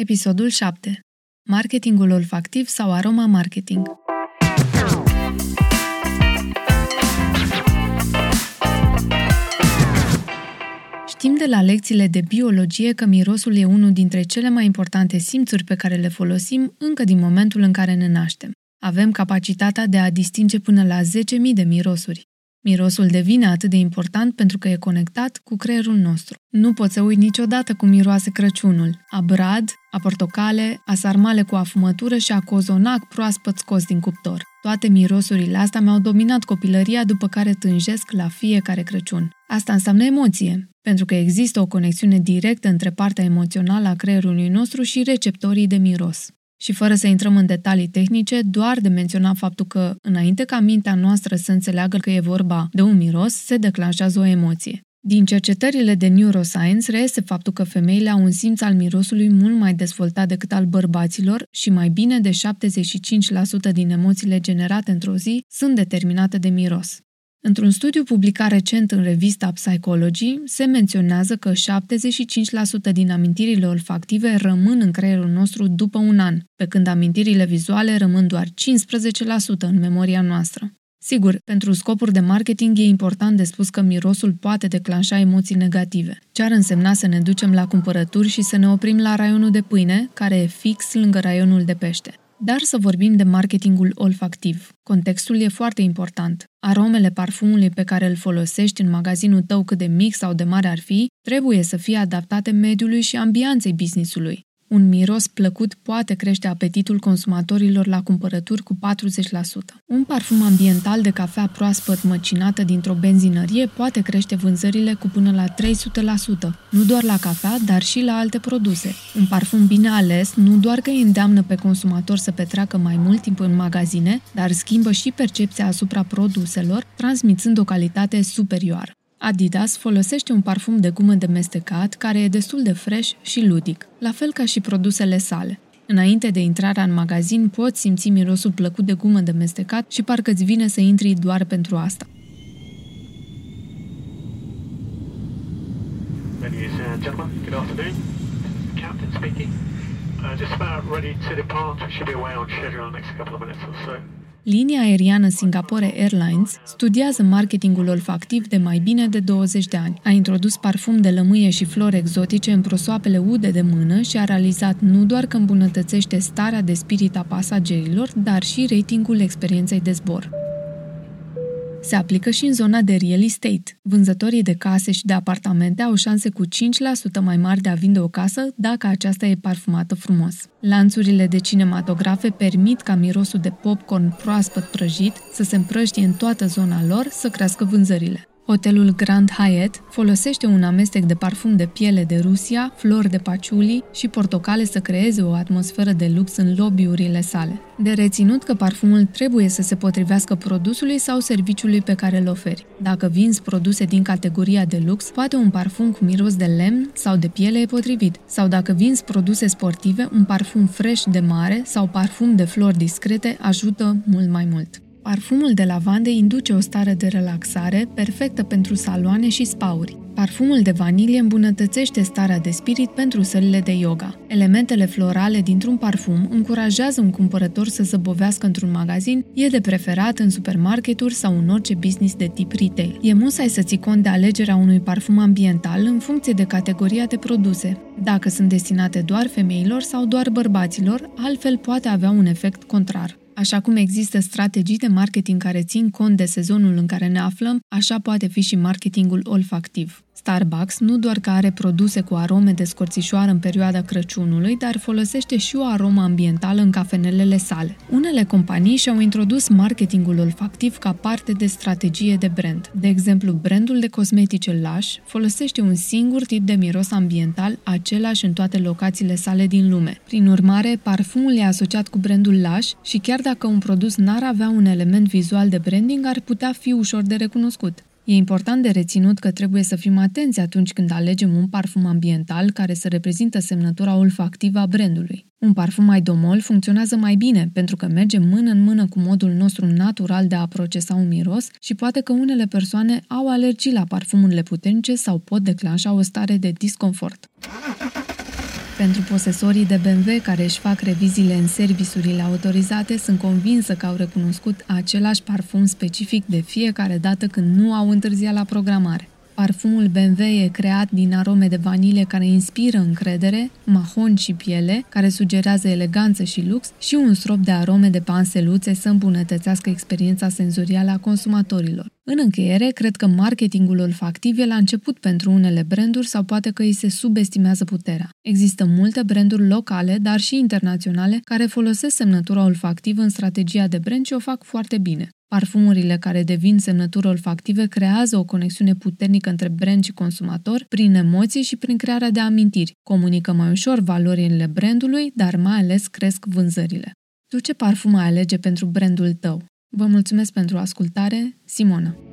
Episodul 7. Marketingul olfactiv sau aroma marketing. Știm de la lecțiile de biologie că mirosul e unul dintre cele mai importante simțuri pe care le folosim încă din momentul în care ne naștem. Avem capacitatea de a distinge până la 10.000 de mirosuri. Mirosul devine atât de important pentru că e conectat cu creierul nostru. Nu poți să uiți niciodată cum miroase Crăciunul. A brad, a portocale, a sarmale cu afumătură și a cozonac proaspăt scos din cuptor. Toate mirosurile astea mi-au dominat copilăria după care tânjesc la fiecare Crăciun. Asta înseamnă emoție, pentru că există o conexiune directă între partea emoțională a creierului nostru și receptorii de miros. Și fără să intrăm în detalii tehnice, doar de menționat faptul că, înainte ca mintea noastră să înțeleagă că e vorba de un miros, se declanșează o emoție. Din cercetările de neuroscience reiese faptul că femeile au un simț al mirosului mult mai dezvoltat decât al bărbaților și mai bine de 75% din emoțiile generate într-o zi sunt determinate de miros. Într-un studiu publicat recent în revista Psychology, se menționează că 75% din amintirile olfactive rămân în creierul nostru după un an, pe când amintirile vizuale rămân doar 15% în memoria noastră. Sigur, pentru scopuri de marketing e important de spus că mirosul poate declanșa emoții negative. Ce ar însemna să ne ducem la cumpărături și să ne oprim la raionul de pâine, care e fix lângă raionul de pește. Dar să vorbim de marketingul olfactiv. Contextul e foarte important. Aromele parfumului pe care îl folosești în magazinul tău cât de mic sau de mare ar fi, trebuie să fie adaptate mediului și ambianței businessului. Un miros plăcut poate crește apetitul consumatorilor la cumpărături cu 40%. Un parfum ambiental de cafea proaspăt măcinată dintr-o benzinărie poate crește vânzările cu până la 300%, nu doar la cafea, dar și la alte produse. Un parfum bine ales nu doar că îi îndeamnă pe consumator să petreacă mai mult timp în magazine, dar schimbă și percepția asupra produselor, transmițând o calitate superioară. Adidas folosește un parfum de gumă de mestecat care e destul de fresh și ludic, la fel ca și produsele sale. Înainte de intrarea în magazin, poți simți mirosul plăcut de gumă de mestecat și parcă îți vine să intri doar pentru asta. Ladies and gentlemen, good afternoon. Captain speaking. Uh, just about ready to depart. We should be away on schedule in the next couple of minutes or so. Linia aeriană Singapore Airlines studiază marketingul olfactiv de mai bine de 20 de ani. A introdus parfum de lămâie și flori exotice în prosoapele ude de mână și a realizat nu doar că îmbunătățește starea de spirit a pasagerilor, dar și ratingul experienței de zbor. Se aplică și în zona de real estate. Vânzătorii de case și de apartamente au șanse cu 5% mai mari de a vinde o casă dacă aceasta e parfumată frumos. Lanțurile de cinematografe permit ca mirosul de popcorn proaspăt prăjit să se împrăștie în toată zona lor să crească vânzările. Hotelul Grand Hyatt folosește un amestec de parfum de piele de Rusia, flori de paciuli și portocale să creeze o atmosferă de lux în lobbyurile sale. De reținut că parfumul trebuie să se potrivească produsului sau serviciului pe care îl oferi. Dacă vinzi produse din categoria de lux, poate un parfum cu miros de lemn sau de piele e potrivit. Sau dacă vinzi produse sportive, un parfum fresh de mare sau parfum de flori discrete ajută mult mai mult. Parfumul de lavande induce o stare de relaxare perfectă pentru saloane și spauri. Parfumul de vanilie îmbunătățește starea de spirit pentru sălile de yoga. Elementele florale dintr-un parfum încurajează un cumpărător să zăbovească într-un magazin, e de preferat în supermarketuri sau în orice business de tip retail. E musai să ții cont de alegerea unui parfum ambiental în funcție de categoria de produse. Dacă sunt destinate doar femeilor sau doar bărbaților, altfel poate avea un efect contrar. Așa cum există strategii de marketing care țin cont de sezonul în care ne aflăm, așa poate fi și marketingul olfactiv. Starbucks nu doar că are produse cu arome de scorțișoară în perioada Crăciunului, dar folosește și o aromă ambientală în cafenelele sale. Unele companii și-au introdus marketingul olfactiv ca parte de strategie de brand. De exemplu, brandul de cosmetice Lush folosește un singur tip de miros ambiental, același în toate locațiile sale din lume. Prin urmare, parfumul e asociat cu brandul Lush și chiar dacă un produs n-ar avea un element vizual de branding, ar putea fi ușor de recunoscut. E important de reținut că trebuie să fim atenți atunci când alegem un parfum ambiental care să reprezintă semnătura olfactivă a brandului. Un parfum mai domol funcționează mai bine pentru că merge mână în mână cu modul nostru natural de a procesa un miros și poate că unele persoane au alergii la parfumurile puternice sau pot declanșa o stare de disconfort. Pentru posesorii de BMW care își fac reviziile în serviciurile autorizate, sunt convinsă că au recunoscut același parfum specific de fiecare dată când nu au întârziat la programare. Parfumul BMW e creat din arome de vanilie care inspiră încredere, mahon și piele, care sugerează eleganță și lux și un strop de arome de panseluțe să îmbunătățească experiența senzorială a consumatorilor. În încheiere, cred că marketingul olfactiv e la început pentru unele branduri sau poate că îi se subestimează puterea. Există multe branduri locale, dar și internaționale, care folosesc semnătura olfactivă în strategia de brand și o fac foarte bine. Parfumurile care devin semnături olfactive creează o conexiune puternică între brand și consumator prin emoții și prin crearea de amintiri. Comunică mai ușor valorile brandului, dar mai ales cresc vânzările. Tu ce parfum ai alege pentru brandul tău? Vă mulțumesc pentru ascultare, Simona!